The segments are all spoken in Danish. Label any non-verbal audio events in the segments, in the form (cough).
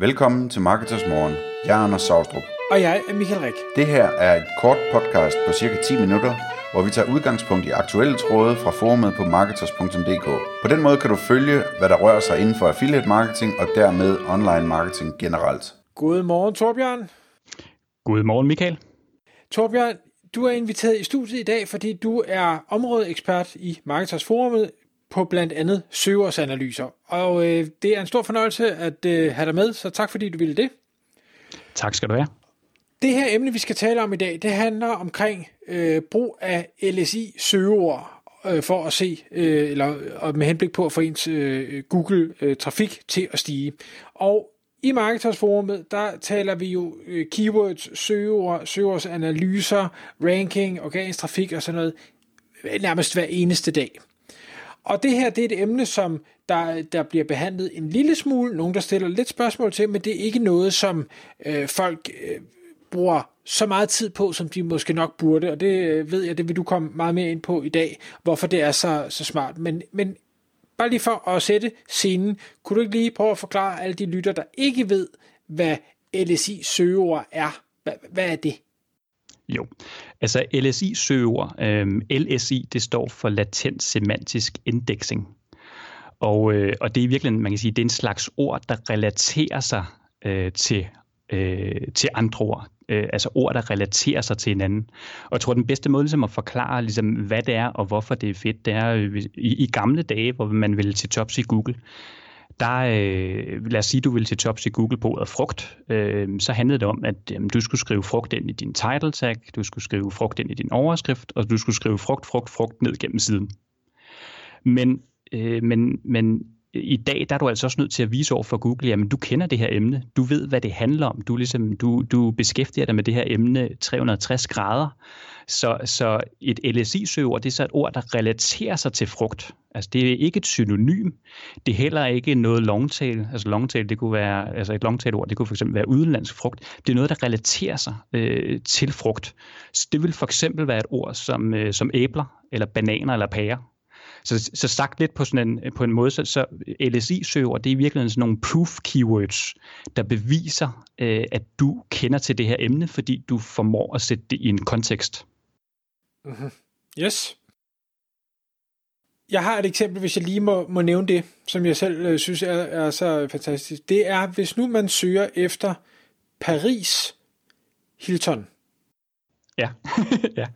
Velkommen til Marketers Morgen. Jeg er Anders Saustrup. Og jeg er Michael Rik. Det her er et kort podcast på cirka 10 minutter, hvor vi tager udgangspunkt i aktuelle tråde fra forumet på marketers.dk. På den måde kan du følge, hvad der rører sig inden for affiliate marketing og dermed online marketing generelt. Godmorgen, Torbjørn. Godmorgen, Michael. Torbjørn, du er inviteret i studiet i dag, fordi du er områdeekspert i Marketers Forumet på blandt andet søgeårsanalyser. Og øh, det er en stor fornøjelse at øh, have dig med, så tak fordi du ville det. Tak skal du have. Det her emne, vi skal tale om i dag, det handler omkring øh, brug af LSI-søgeord øh, for at se, øh, eller og med henblik på at få ens øh, Google-trafik øh, til at stige. Og i Marketers-forumet, der taler vi jo øh, keywords, søgeord, søgeordsanalyser, ranking, organisk trafik og sådan noget nærmest hver eneste dag. Og det her, det er et emne, som der, der bliver behandlet en lille smule, nogen der stiller lidt spørgsmål til, men det er ikke noget, som øh, folk øh, bruger så meget tid på, som de måske nok burde, og det øh, ved jeg, det vil du komme meget mere ind på i dag, hvorfor det er så, så smart. Men, men bare lige for at sætte scenen, kunne du ikke lige prøve at forklare alle de lytter, der ikke ved, hvad LSI-søgeord er? Hvad, hvad er det? Jo, altså LSI-søger, øhm, LSI, det står for latent semantisk indexing. Og, øh, og det er virkelig, man kan sige, det er en slags ord, der relaterer sig øh, til, øh, til andre ord. Øh, altså ord, der relaterer sig til hinanden. Og jeg tror, den bedste måde ligesom at forklare, ligesom, hvad det er og hvorfor det er fedt, det er øh, i, i gamle dage, hvor man ville til tops i Google, der, øh, lad os sige, du ville til tops i Google på ordet frugt, øh, så handlede det om, at øh, du skulle skrive frugt ind i din title tag, du skulle skrive frugt ind i din overskrift, og du skulle skrive frugt, frugt, frugt ned gennem siden. Men, øh, men, men i dag der er du altså også nødt til at vise over for Google, jamen du kender det her emne, du ved, hvad det handler om, du, ligesom, du, du beskæftiger dig med det her emne 360 grader. Så, så et LSI-søgeord, det er så et ord, der relaterer sig til frugt. Altså det er ikke et synonym, det er heller ikke noget longtail. Altså longtail, det kunne være, altså et longtail-ord, det kunne for eksempel være udenlandsk frugt. Det er noget, der relaterer sig øh, til frugt. Så det vil for eksempel være et ord som, øh, som æbler, eller bananer, eller pærer. Så, så sagt lidt på, sådan en, på en måde, så, så LSI-søger, det er i virkeligheden sådan nogle proof keywords, der beviser, øh, at du kender til det her emne, fordi du formår at sætte det i en kontekst. Mm-hmm. Yes. Jeg har et eksempel, hvis jeg lige må, må nævne det, som jeg selv øh, synes er, er så fantastisk. Det er, hvis nu man søger efter Paris Hilton. Ja. (laughs) ja.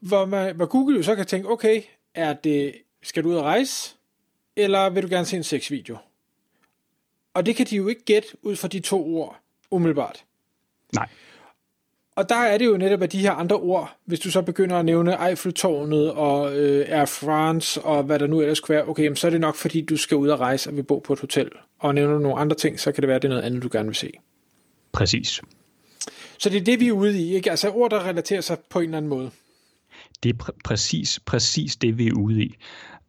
Hvor, man, hvor Google jo så kan tænke, okay, er det, skal du ud og rejse, eller vil du gerne se en sexvideo? Og det kan de jo ikke gætte ud fra de to ord umiddelbart. Nej. Og der er det jo netop af de her andre ord, hvis du så begynder at nævne Eiffeltårnet og øh, Air France og hvad der nu ellers kunne være, okay, så er det nok fordi, du skal ud og rejse og vil bo på et hotel. Og nævner du nogle andre ting, så kan det være, at det er noget andet, du gerne vil se. Præcis. Så det er det, vi er ude i, ikke? Altså ord, der relaterer sig på en eller anden måde. Det er pr- præcis, præcis det, vi er ude i.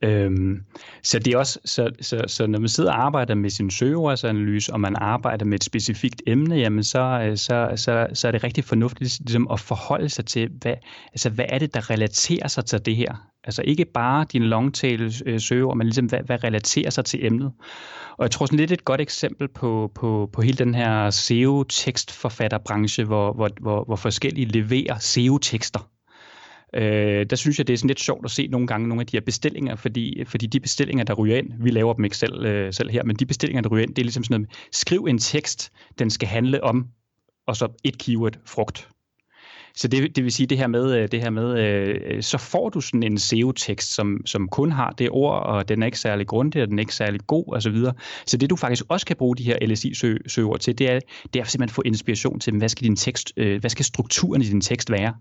Øhm, så det er også, så, så, så når man sidder og arbejder med sin søgeordsanalyse, og man arbejder med et specifikt emne, jamen så, øh, så, så, så er det rigtig fornuftigt ligesom at forholde sig til, hvad, altså, hvad er det, der relaterer sig til det her? Altså ikke bare din longtail øh, søgeord, men ligesom hvad, hvad relaterer sig til emnet. Og jeg tror sådan lidt et godt eksempel på, på, på hele den her SEO-tekstforfatterbranche, hvor, hvor, hvor, hvor forskellige leverer SEO-tekster øh, der synes jeg, det er sådan lidt sjovt at se nogle gange nogle af de her bestillinger, fordi, fordi de bestillinger, der ryger ind, vi laver dem ikke selv, øh, selv her, men de bestillinger, der ryger ind, det er ligesom sådan noget, skriv en tekst, den skal handle om, og så et keyword, frugt. Så det, det vil sige det her med, øh, det her med øh, så får du sådan en SEO-tekst, som, som kun har det ord, og den er ikke særlig grundig, og den er ikke særlig god osv. Så, videre. så det du faktisk også kan bruge de her LSI-søgeord til, det er, det er simpelthen at få inspiration til, hvad skal din tekst, øh, hvad skal strukturen i din tekst være?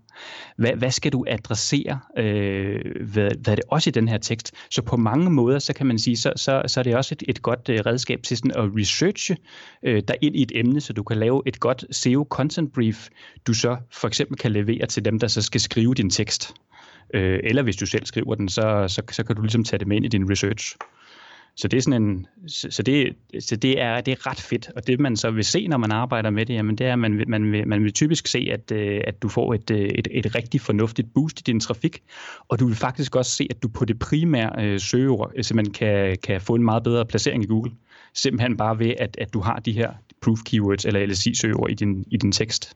Hvad, hvad skal du adressere? Øh, hvad, hvad er det også i den her tekst? Så på mange måder, så kan man sige, så, så, så er det også et, et godt øh, redskab til sådan at researche øh, dig ind i et emne, så du kan lave et godt SEO-content brief, du så for eksempel kan levere til dem, der så skal skrive din tekst. Øh, eller hvis du selv skriver den, så, så, så kan du ligesom tage det med ind i din research. Så det er sådan en, så det, så det er, det er ret fedt, og det man så vil se, når man arbejder med det, jamen det er, at man, man, vil, man vil typisk se, at, øh, at du får et, øh, et, et rigtig fornuftigt boost i din trafik, og du vil faktisk også se, at du på det primære øh, søgeord øh, simpelthen kan, kan få en meget bedre placering i Google. simpelthen bare ved, at, at du har de her proof keywords eller LSI-søgeord i din, i din tekst.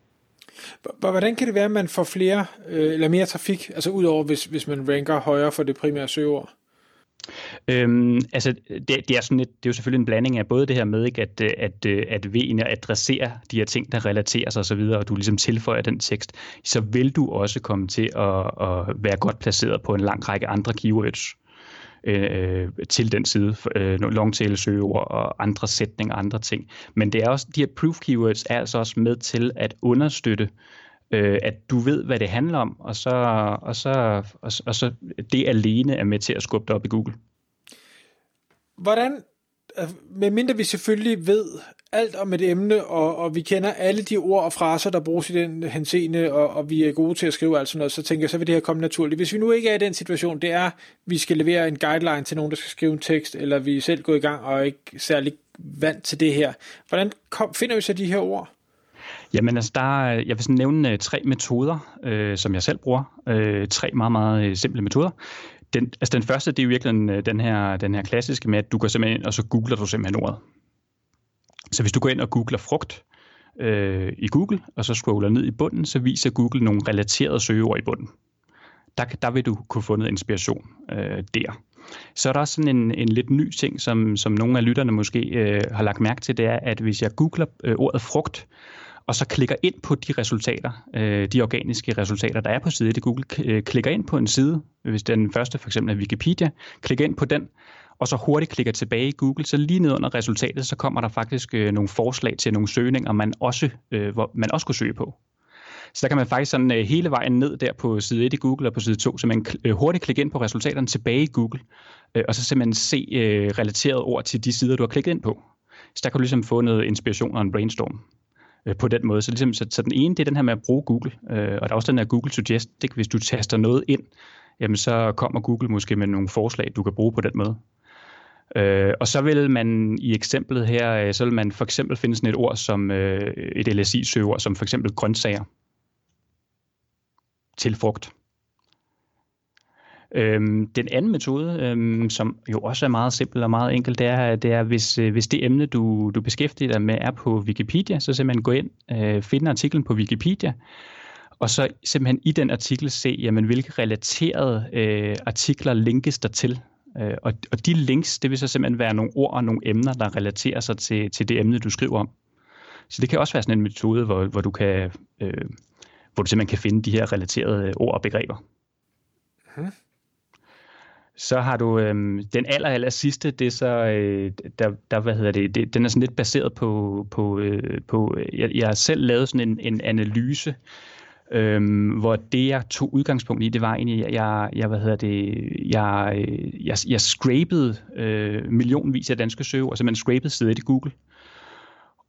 Hvordan kan det være, at man får flere øh, eller mere trafik, altså udover hvis, hvis man ranker højere for det primære søgeord? Øhm, altså, det, det, er sådan et, det er jo selvfølgelig en blanding af både det her med, ikke, at, øh, at, øh, at V'ene at adressere de her ting, der relaterer sig osv., og du ligesom tilføjer den tekst, så vil du også komme til at, at være godt placeret på en lang række andre keywords øh, til den side, øh, longtail søgeord og andre sætninger og andre ting. Men det er også, de her proof keywords er altså også med til at understøtte øh, at du ved, hvad det handler om, og så, og, så, og, og så det alene er med til at skubbe dig op i Google. Hvordan, øh, medmindre vi selvfølgelig ved alt om et emne, og, og vi kender alle de ord og fraser, der bruges i den henseende, og, og vi er gode til at skrive alt sådan noget, så tænker jeg, så vil det her komme naturligt. Hvis vi nu ikke er i den situation, det er, vi skal levere en guideline til nogen, der skal skrive en tekst, eller vi er selv gået i gang og er ikke særlig vant til det her. Hvordan kom, finder vi så de her ord? Jamen altså, der, jeg vil sådan nævne øh, tre metoder, øh, som jeg selv bruger. Øh, tre meget, meget øh, simple metoder. Den, altså den første, det er jo virkelig øh, den her, den her klassiske med, at du går simpelthen ind, og så googler du simpelthen ordet. Så hvis du går ind og googler frugt øh, i Google, og så scroller ned i bunden, så viser Google nogle relaterede søgeord i bunden. Der, der vil du kunne få noget inspiration øh, der. Så er der også sådan en, en lidt ny ting, som, som nogle af lytterne måske øh, har lagt mærke til, det er, at hvis jeg googler øh, ordet frugt, og så klikker ind på de resultater, øh, de organiske resultater, der er på siden i Google, øh, klikker ind på en side, hvis den første for eksempel er Wikipedia, klikker ind på den, og så hurtigt klikker tilbage i Google, så lige ned under resultatet, så kommer der faktisk øh, nogle forslag til nogle søgninger, man også, øh, hvor man også kunne søge på. Så der kan man faktisk sådan øh, hele vejen ned der på side 1 i Google og på side 2, så man øh, hurtigt klikke ind på resultaterne tilbage i Google, øh, og så simpelthen se øh, relaterede ord til de sider, du har klikket ind på. Så der kan du ligesom få noget inspiration og en brainstorm øh, på den måde. Så, ligesom, så, så den ene, det er den her med at bruge Google, øh, og der er også den her Google Suggest, det, hvis du taster noget ind, jamen så kommer Google måske med nogle forslag, du kan bruge på den måde. Øh, og så vil man i eksemplet her, øh, så vil man for eksempel finde sådan et ord som øh, et LSI-søgeord, som for eksempel grøntsager til frugt. Øhm, den anden metode, øhm, som jo også er meget simpel og meget enkel, det er, det er hvis, øh, hvis det emne, du, du beskæftiger dig med, er på Wikipedia, så simpelthen gå ind, øh, finde artiklen på Wikipedia, og så simpelthen i den artikel se, jamen, hvilke relaterede øh, artikler linkes der til. Øh, og, og de links, det vil så simpelthen være nogle ord og nogle emner, der relaterer sig til, til det emne, du skriver om. Så det kan også være sådan en metode, hvor, hvor du kan... Øh, hvor du simpelthen kan finde de her relaterede ord og begreber. Hmm. Så har du øhm, den aller, aller sidste, det er så, øh, der, der, hvad hedder det, det, den er sådan lidt baseret på, på, øh, på jeg, jeg har selv lavet sådan en, en analyse, øhm, hvor det jeg tog udgangspunkt i, det var egentlig, jeg, jeg hvad hedder det, jeg, øh, jeg, jeg scrapede øh, millionvis af danske søgeord, altså man scrapede stedet i Google,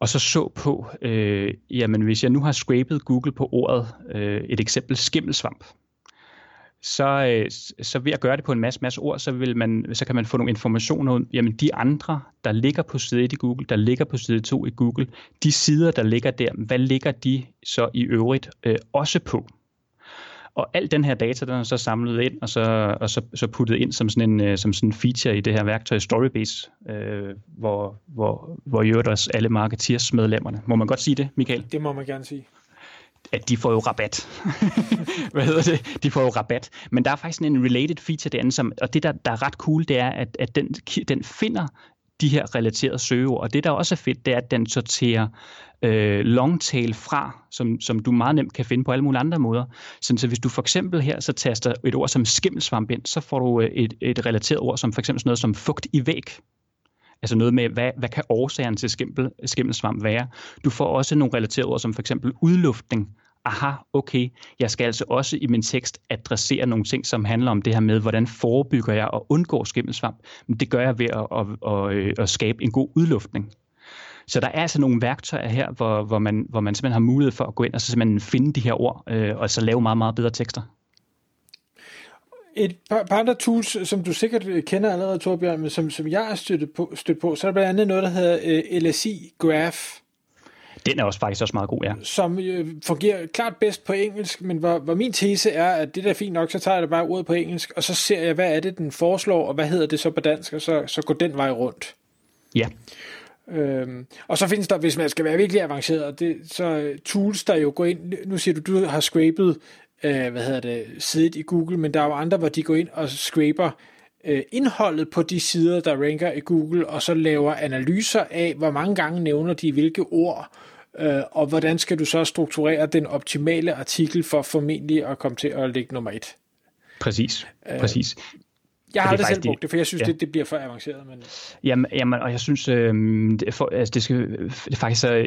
og så så på, øh, jamen hvis jeg nu har scrapet Google på ordet, øh, et eksempel skimmelsvamp, så, øh, så ved at gøre det på en masse, masse ord, så, vil man, så kan man få nogle informationer ud. Jamen de andre, der ligger på side 1 i Google, der ligger på side 2 i Google, de sider, der ligger der, hvad ligger de så i øvrigt øh, også på? Og al den her data, den er så samlet ind og så, og så, så puttet ind som sådan, en, øh, som sådan en feature i det her værktøj Storybase, øh, hvor, hvor, hvor i øvrigt også alle marketeers medlemmerne. Må man godt sige det, Michael? Det må man gerne sige at de får jo rabat. (laughs) Hvad hedder det? De får jo rabat. Men der er faktisk en related feature derinde, som, og det der, der er ret cool, det er, at, at den, den finder de her relaterede søgeord. Og det, der også er fedt, det er, at den sorterer øh, longtail fra, som, som du meget nemt kan finde på alle mulige andre måder. Så, så hvis du for eksempel her så taster et ord som skimmelsvamp ind, så får du øh, et, et relateret ord som for eksempel sådan noget som fugt i væg. Altså noget med, hvad, hvad kan årsagen til skimmel, skimmelsvamp være? Du får også nogle relaterede ord som for eksempel udluftning. Aha, okay, jeg skal altså også i min tekst adressere nogle ting, som handler om det her med, hvordan forebygger jeg og undgår skimmelsvamp. Men det gør jeg ved at, at, at, øh, at, skabe en god udluftning. Så der er altså nogle værktøjer her, hvor, hvor, man, hvor man simpelthen har mulighed for at gå ind og så simpelthen finde de her ord, øh, og så lave meget, meget bedre tekster. Et par, par andre tools, som du sikkert kender allerede, Torbjørn, men som, som jeg er stødt på, stødt på, så er der blandt andet noget, der hedder øh, LSI Graph. Den er også faktisk også meget god, ja. Som uh, fungerer klart bedst på engelsk, men hvor, hvor min tese er, at det der er fint nok, så tager jeg det bare ordet på engelsk, og så ser jeg, hvad er det, den foreslår, og hvad hedder det så på dansk, og så, så går den vej rundt. Ja. Øhm, og så findes der, hvis man skal være virkelig avanceret, det, så tools, der jo går ind, nu siger du, du har scrapet, øh, hvad hedder det, siddet i Google, men der er jo andre, hvor de går ind og scraper øh, indholdet på de sider, der ranker i Google, og så laver analyser af, hvor mange gange nævner de hvilke ord, øh, og hvordan skal du så strukturere den optimale artikel for formentlig at komme til at ligge nummer et. Præcis, præcis. Jeg har aldrig selv brugt det, for jeg synes, ja. det, det bliver for avanceret. Men... Jamen, jamen, og jeg synes, øh, det, for, altså, det, skal, det faktisk så,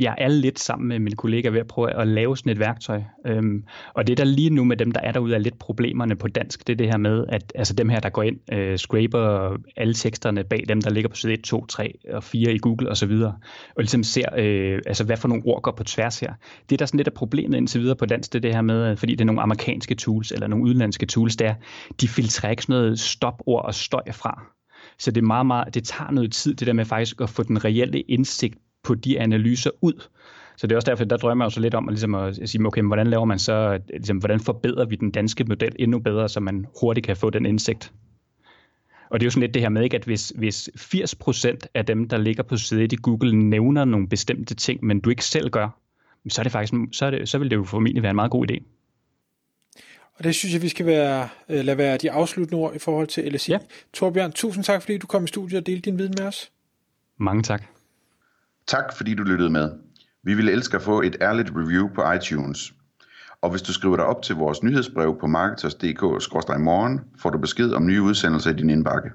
jeg er lidt sammen med mine kollegaer ved at prøve at lave sådan et værktøj. Øhm, og det der lige nu med dem, der er derude, er lidt problemerne på dansk, det er det her med, at altså dem her, der går ind, øh, scraper alle teksterne bag dem, der ligger på side 1, 2, 3 og 4 i Google osv., og, og ligesom ser, øh, altså hvad for nogle ord går på tværs her. Det, der sådan lidt af problemet indtil videre på dansk, det er det her med, fordi det er nogle amerikanske tools, eller nogle udenlandske tools, der de filtrerer ikke sådan noget stopord og støj fra. Så det, er meget, meget, det tager noget tid, det der med faktisk at få den reelle indsigt på de analyser ud. Så det er også derfor, der drømmer jeg så lidt om at, ligesom at sige, okay, hvordan laver man så, ligesom, hvordan forbedrer vi den danske model endnu bedre, så man hurtigt kan få den indsigt. Og det er jo sådan lidt det her med, ikke, at hvis, hvis 80% af dem, der ligger på siden i Google, nævner nogle bestemte ting, men du ikke selv gør, så, er det faktisk, så, er det, så vil det jo formentlig være en meget god idé. Og det synes jeg, vi skal være, øh, lade være de afsluttende ord i forhold til LSI. Ja. Torbjørn, tusind tak, fordi du kom i studiet og delte din viden med os. Mange tak. Tak, fordi du lyttede med. Vi ville elske at få et ærligt review på iTunes. Og hvis du skriver dig op til vores nyhedsbrev på marketers.dk-morgen, får du besked om nye udsendelser i din indbakke.